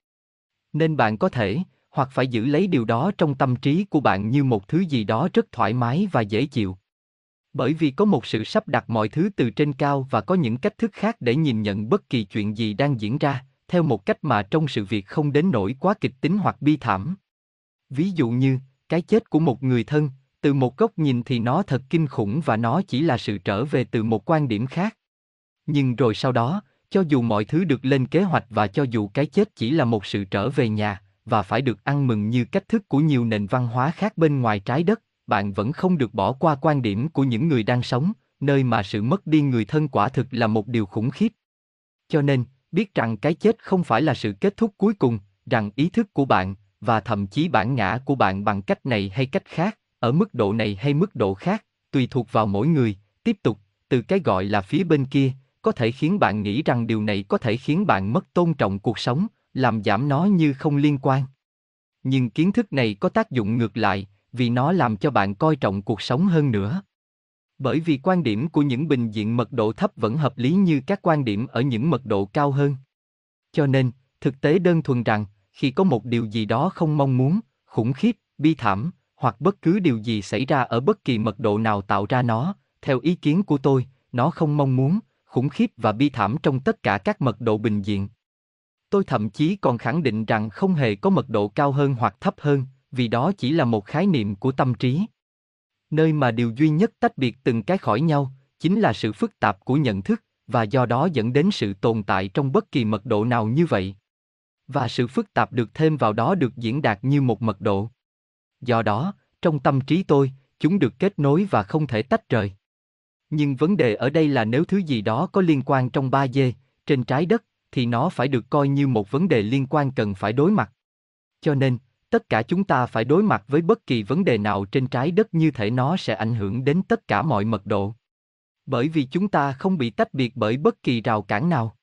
Nên bạn có thể, hoặc phải giữ lấy điều đó trong tâm trí của bạn như một thứ gì đó rất thoải mái và dễ chịu. Bởi vì có một sự sắp đặt mọi thứ từ trên cao và có những cách thức khác để nhìn nhận bất kỳ chuyện gì đang diễn ra, theo một cách mà trong sự việc không đến nỗi quá kịch tính hoặc bi thảm. Ví dụ như, cái chết của một người thân, từ một góc nhìn thì nó thật kinh khủng và nó chỉ là sự trở về từ một quan điểm khác. Nhưng rồi sau đó, cho dù mọi thứ được lên kế hoạch và cho dù cái chết chỉ là một sự trở về nhà, và phải được ăn mừng như cách thức của nhiều nền văn hóa khác bên ngoài trái đất, bạn vẫn không được bỏ qua quan điểm của những người đang sống, nơi mà sự mất đi người thân quả thực là một điều khủng khiếp. Cho nên, biết rằng cái chết không phải là sự kết thúc cuối cùng, rằng ý thức của bạn, và thậm chí bản ngã của bạn bằng cách này hay cách khác, ở mức độ này hay mức độ khác, tùy thuộc vào mỗi người, tiếp tục, từ cái gọi là phía bên kia, có thể khiến bạn nghĩ rằng điều này có thể khiến bạn mất tôn trọng cuộc sống, làm giảm nó như không liên quan. Nhưng kiến thức này có tác dụng ngược lại, vì nó làm cho bạn coi trọng cuộc sống hơn nữa. Bởi vì quan điểm của những bình diện mật độ thấp vẫn hợp lý như các quan điểm ở những mật độ cao hơn. Cho nên, thực tế đơn thuần rằng, khi có một điều gì đó không mong muốn, khủng khiếp, bi thảm, hoặc bất cứ điều gì xảy ra ở bất kỳ mật độ nào tạo ra nó, theo ý kiến của tôi, nó không mong muốn, khủng khiếp và bi thảm trong tất cả các mật độ bình diện. Tôi thậm chí còn khẳng định rằng không hề có mật độ cao hơn hoặc thấp hơn, vì đó chỉ là một khái niệm của tâm trí. Nơi mà điều duy nhất tách biệt từng cái khỏi nhau, chính là sự phức tạp của nhận thức, và do đó dẫn đến sự tồn tại trong bất kỳ mật độ nào như vậy. Và sự phức tạp được thêm vào đó được diễn đạt như một mật độ. Do đó, trong tâm trí tôi, chúng được kết nối và không thể tách rời. Nhưng vấn đề ở đây là nếu thứ gì đó có liên quan trong 3D, trên trái đất, thì nó phải được coi như một vấn đề liên quan cần phải đối mặt. Cho nên, tất cả chúng ta phải đối mặt với bất kỳ vấn đề nào trên trái đất như thể nó sẽ ảnh hưởng đến tất cả mọi mật độ. Bởi vì chúng ta không bị tách biệt bởi bất kỳ rào cản nào.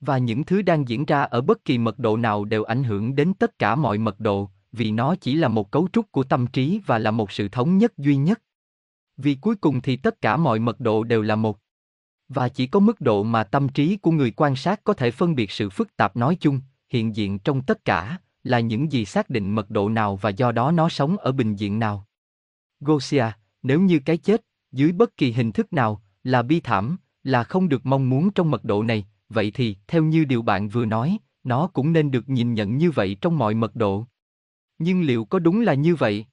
Và những thứ đang diễn ra ở bất kỳ mật độ nào đều ảnh hưởng đến tất cả mọi mật độ, vì nó chỉ là một cấu trúc của tâm trí và là một sự thống nhất duy nhất. Vì cuối cùng thì tất cả mọi mật độ đều là một. Và chỉ có mức độ mà tâm trí của người quan sát có thể phân biệt sự phức tạp nói chung, hiện diện trong tất cả, là những gì xác định mật độ nào và do đó nó sống ở bình diện nào. Gosia, nếu như cái chết, dưới bất kỳ hình thức nào, là bi thảm, là không được mong muốn trong mật độ này, vậy thì, theo như điều bạn vừa nói, nó cũng nên được nhìn nhận như vậy trong mọi mật độ. Nhưng liệu có đúng là như vậy?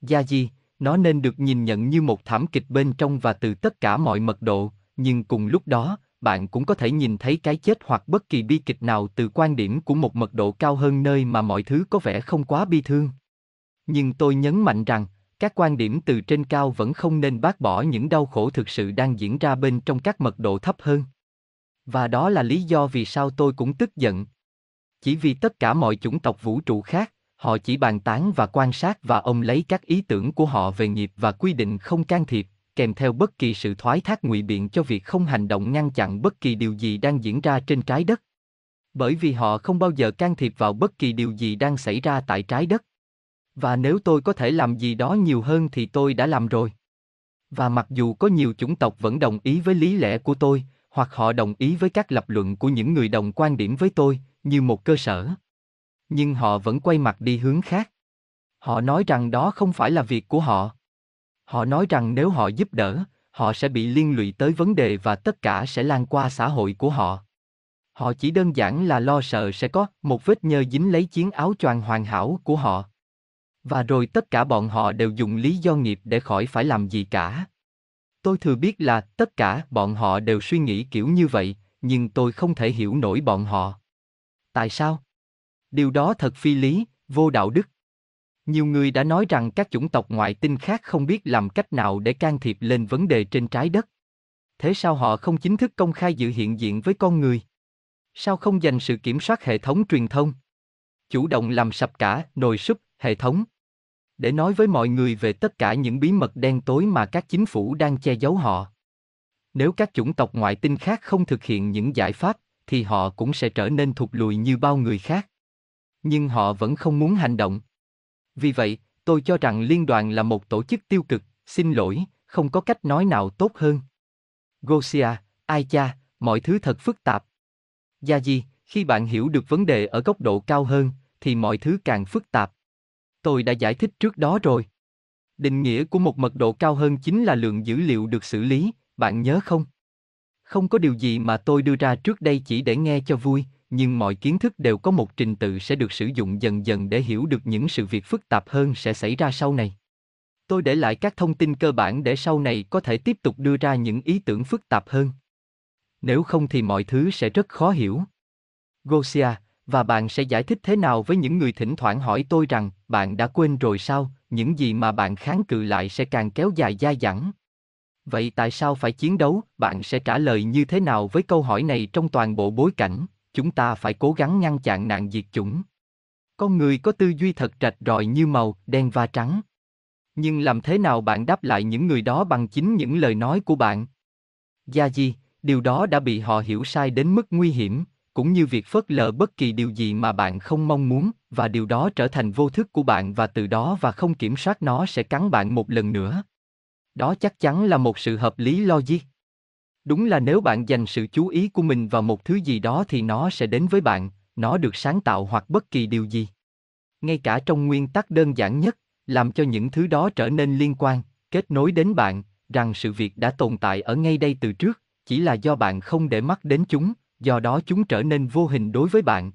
Gia Di, nó nên được nhìn nhận như một thảm kịch bên trong và từ tất cả mọi mật độ, nhưng cùng lúc đó, bạn cũng có thể nhìn thấy cái chết hoặc bất kỳ bi kịch nào từ quan điểm của một mật độ cao hơn nơi mà mọi thứ có vẻ không quá bi thương. Nhưng tôi nhấn mạnh rằng, các quan điểm từ trên cao vẫn không nên bác bỏ những đau khổ thực sự đang diễn ra bên trong các mật độ thấp hơn. Và đó là lý do vì sao tôi cũng tức giận. Chỉ vì tất cả mọi chủng tộc vũ trụ khác, họ chỉ bàn tán và quan sát và ông lấy các ý tưởng của họ về nghiệp và quy định không can thiệp, kèm theo bất kỳ sự thoái thác ngụy biện cho việc không hành động ngăn chặn bất kỳ điều gì đang diễn ra trên trái đất. Bởi vì họ không bao giờ can thiệp vào bất kỳ điều gì đang xảy ra tại trái đất. Và nếu tôi có thể làm gì đó nhiều hơn thì tôi đã làm rồi. Và mặc dù có nhiều chủng tộc vẫn đồng ý với lý lẽ của tôi, hoặc họ đồng ý với các lập luận của những người đồng quan điểm với tôi, như một cơ sở. Nhưng họ vẫn quay mặt đi hướng khác. Họ nói rằng đó không phải là việc của họ. Họ nói rằng nếu họ giúp đỡ, họ sẽ bị liên lụy tới vấn đề và tất cả sẽ lan qua xã hội của họ. Họ chỉ đơn giản là lo sợ sẽ có một vết nhơ dính lấy chiến áo choàng hoàn hảo của họ. Và rồi tất cả bọn họ đều dùng lý do nghiệp để khỏi phải làm gì cả. Tôi thừa biết là tất cả bọn họ đều suy nghĩ kiểu như vậy, nhưng tôi không thể hiểu nổi bọn họ. Tại sao? Điều đó thật phi lý, vô đạo đức. Nhiều người đã nói rằng các chủng tộc ngoại tinh khác không biết làm cách nào để can thiệp lên vấn đề trên trái đất. Thế sao họ không chính thức công khai dự hiện diện với con người? Sao không dành sự kiểm soát hệ thống truyền thông? Chủ động làm sập cả nồi súp hệ thống để nói với mọi người về tất cả những bí mật đen tối mà các chính phủ đang che giấu họ. Nếu các chủng tộc ngoại tinh khác không thực hiện những giải pháp, thì họ cũng sẽ trở nên thụt lùi như bao người khác. Nhưng họ vẫn không muốn hành động. Vì vậy, tôi cho rằng liên đoàn là một tổ chức tiêu cực, xin lỗi, không có cách nói nào tốt hơn. Gosia, ai cha, mọi thứ thật phức tạp. Gia Di, khi bạn hiểu được vấn đề ở góc độ cao hơn, thì mọi thứ càng phức tạp. Tôi đã giải thích trước đó rồi. Định nghĩa của một mật độ cao hơn chính là lượng dữ liệu được xử lý, bạn nhớ không? Không có điều gì mà tôi đưa ra trước đây chỉ để nghe cho vui, nhưng mọi kiến thức đều có một trình tự sẽ được sử dụng dần dần để hiểu được những sự việc phức tạp hơn sẽ xảy ra sau này. Tôi để lại các thông tin cơ bản để sau này có thể tiếp tục đưa ra những ý tưởng phức tạp hơn. Nếu không thì mọi thứ sẽ rất khó hiểu. Gosia, và bạn sẽ giải thích thế nào với những người thỉnh thoảng hỏi tôi rằng, bạn đã quên rồi sao, những gì mà bạn kháng cự lại sẽ càng kéo dài dai dẳng. Vậy tại sao phải chiến đấu? Bạn sẽ trả lời như thế nào với câu hỏi này trong toàn bộ bối cảnh? Chúng ta phải cố gắng ngăn chặn nạn diệt chủng. Con người có tư duy thật rạch ròi như màu, đen và trắng. Nhưng làm thế nào bạn đáp lại những người đó bằng chính những lời nói của bạn? Gia Di, điều đó đã bị họ hiểu sai đến mức nguy hiểm, cũng như việc phớt lờ bất kỳ điều gì mà bạn không mong muốn và điều đó trở thành vô thức của bạn và từ đó và không kiểm soát nó sẽ cắn bạn một lần nữa đó chắc chắn là một sự hợp lý logic đúng là nếu bạn dành sự chú ý của mình vào một thứ gì đó thì nó sẽ đến với bạn nó được sáng tạo hoặc bất kỳ điều gì ngay cả trong nguyên tắc đơn giản nhất làm cho những thứ đó trở nên liên quan, kết nối đến bạn, rằng sự việc đã tồn tại ở ngay đây từ trước, chỉ là do bạn không để mắt đến chúng, do đó chúng trở nên vô hình đối với bạn.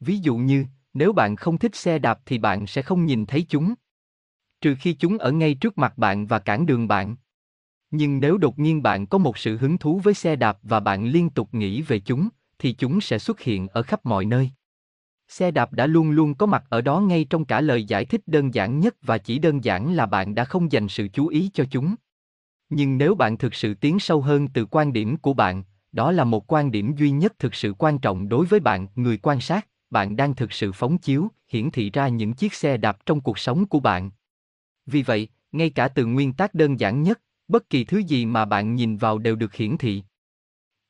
Ví dụ như, nếu bạn không thích xe đạp thì bạn sẽ không nhìn thấy chúng. Trừ khi chúng ở ngay trước mặt bạn và cản đường bạn. Nhưng nếu đột nhiên bạn có một sự hứng thú với xe đạp và bạn liên tục nghĩ về chúng, thì chúng sẽ xuất hiện ở khắp mọi nơi. Xe đạp đã luôn luôn có mặt ở đó ngay trong cả lời giải thích đơn giản nhất và chỉ đơn giản là bạn đã không dành sự chú ý cho chúng. Nhưng nếu bạn thực sự tiến sâu hơn từ quan điểm của bạn, đó là một quan điểm duy nhất thực sự quan trọng đối với bạn, người quan sát, bạn đang thực sự phóng chiếu, hiển thị ra những chiếc xe đạp trong cuộc sống của bạn. Vì vậy, ngay cả từ nguyên tắc đơn giản nhất, bất kỳ thứ gì mà bạn nhìn vào đều được hiển thị.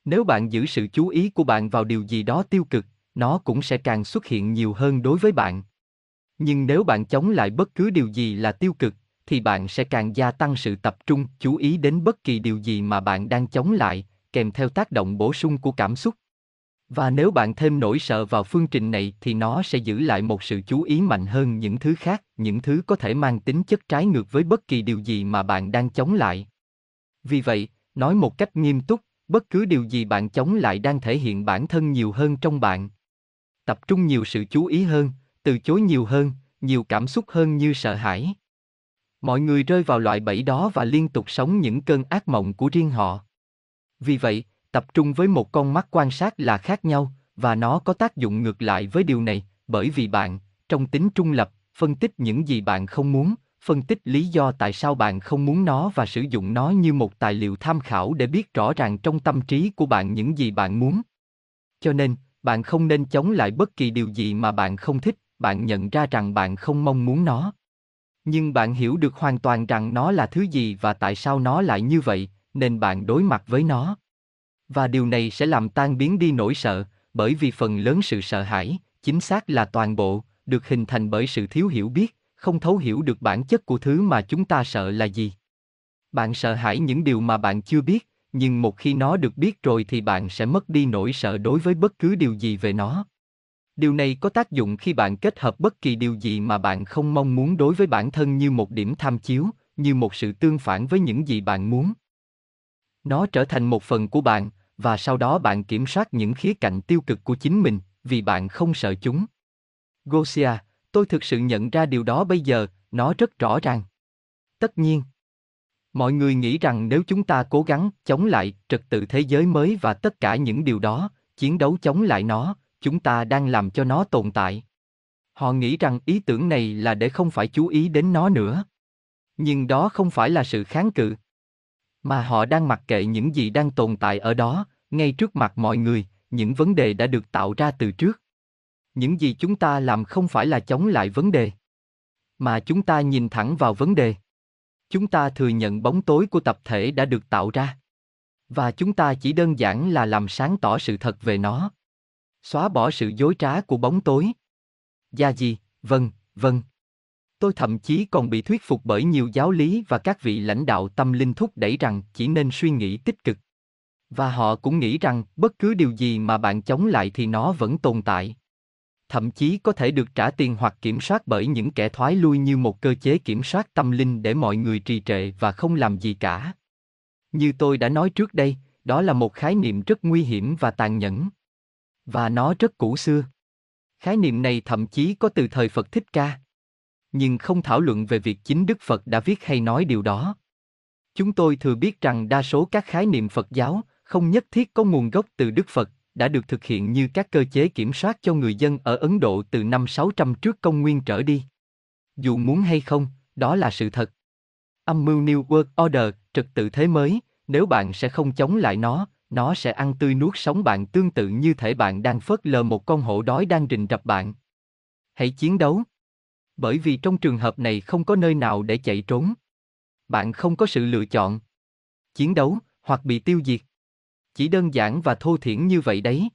Nếu bạn giữ sự chú ý của bạn vào điều gì đó tiêu cực, nó cũng sẽ càng xuất hiện nhiều hơn đối với bạn. Nhưng nếu bạn chống lại bất cứ điều gì là tiêu cực, thì bạn sẽ càng gia tăng sự tập trung, chú ý đến bất kỳ điều gì mà bạn đang chống lại, kèm theo tác động bổ sung của cảm xúc. Và nếu bạn thêm nỗi sợ vào phương trình này thì nó sẽ giữ lại một sự chú ý mạnh hơn những thứ khác, những thứ có thể mang tính chất trái ngược với bất kỳ điều gì mà bạn đang chống lại. Vì vậy, nói một cách nghiêm túc, bất cứ điều gì bạn chống lại đang thể hiện bản thân nhiều hơn trong bạn. Tập trung nhiều sự chú ý hơn, từ chối nhiều hơn, nhiều cảm xúc hơn như sợ hãi. Mọi người rơi vào loại bẫy đó và liên tục sống những cơn ác mộng của riêng họ. Vì vậy, tập trung với một con mắt quan sát là khác nhau, và nó có tác dụng ngược lại với điều này, bởi vì bạn, trong tính trung lập, phân tích những gì bạn không muốn, phân tích lý do tại sao bạn không muốn nó và sử dụng nó như một tài liệu tham khảo để biết rõ ràng trong tâm trí của bạn những gì bạn muốn. Cho nên, bạn không nên chống lại bất kỳ điều gì mà bạn không thích, bạn nhận ra rằng bạn không mong muốn nó. Nhưng bạn hiểu được hoàn toàn rằng nó là thứ gì và tại sao nó lại như vậy, nên bạn đối mặt với nó. Và điều này sẽ làm tan biến đi nỗi sợ, bởi vì phần lớn sự sợ hãi, chính xác là toàn bộ, được hình thành bởi sự thiếu hiểu biết, không thấu hiểu được bản chất của thứ mà chúng ta sợ là gì. Bạn sợ hãi những điều mà bạn chưa biết, nhưng một khi nó được biết rồi thì bạn sẽ mất đi nỗi sợ đối với bất cứ điều gì về nó. Điều này có tác dụng khi bạn kết hợp bất kỳ điều gì mà bạn không mong muốn đối với bản thân như một điểm tham chiếu, như một sự tương phản với những gì bạn muốn. Nó trở thành một phần của bạn, và sau đó bạn kiểm soát những khía cạnh tiêu cực của chính mình, vì bạn không sợ chúng. Gosia, tôi thực sự nhận ra điều đó bây giờ, nó rất rõ ràng. Tất nhiên. Mọi người nghĩ rằng nếu chúng ta cố gắng chống lại trật tự thế giới mới và tất cả những điều đó, chiến đấu chống lại nó, chúng ta đang làm cho nó tồn tại. Họ nghĩ rằng ý tưởng này là để không phải chú ý đến nó nữa. Nhưng đó không phải là sự kháng cự. Mà họ đang mặc kệ những gì đang tồn tại ở đó, ngay trước mặt mọi người, những vấn đề đã được tạo ra từ trước. Những gì chúng ta làm không phải là chống lại vấn đề, mà chúng ta nhìn thẳng vào vấn đề. Chúng ta thừa nhận bóng tối của tập thể đã được tạo ra. Và chúng ta chỉ đơn giản là làm sáng tỏ sự thật về nó. Xóa bỏ sự dối trá của bóng tối. Gia gì, vâng, vâng. Tôi thậm chí còn bị thuyết phục bởi nhiều giáo lý và các vị lãnh đạo tâm linh thúc đẩy rằng chỉ nên suy nghĩ tích cực. Và họ cũng nghĩ rằng bất cứ điều gì mà bạn chống lại thì nó vẫn tồn tại. Thậm chí có thể được trả tiền hoặc kiểm soát bởi những kẻ thoái lui như một cơ chế kiểm soát tâm linh để mọi người trì trệ và không làm gì cả. Như tôi đã nói trước đây, đó là một khái niệm rất nguy hiểm và tàn nhẫn. Và nó rất cũ xưa. Khái niệm này thậm chí có từ thời Phật Thích Ca. Nhưng không thảo luận về việc chính Đức Phật đã viết hay nói điều đó. Chúng tôi thừa biết rằng đa số các khái niệm Phật giáo không nhất thiết có nguồn gốc từ Đức Phật, đã được thực hiện như các cơ chế kiểm soát cho người dân ở Ấn Độ từ năm 600 trước công nguyên trở đi. Dù muốn hay không, đó là sự thật. Âm mưu New World Order, trật tự thế mới, nếu bạn sẽ không chống lại nó, nó sẽ ăn tươi nuốt sống bạn tương tự như thể bạn đang phớt lờ một con hổ đói đang rình rập bạn. Hãy chiến đấu. Bởi vì trong trường hợp này không có nơi nào để chạy trốn. Bạn không có sự lựa chọn. Chiến đấu, hoặc bị tiêu diệt. Chỉ đơn giản và thô thiển như vậy đấy.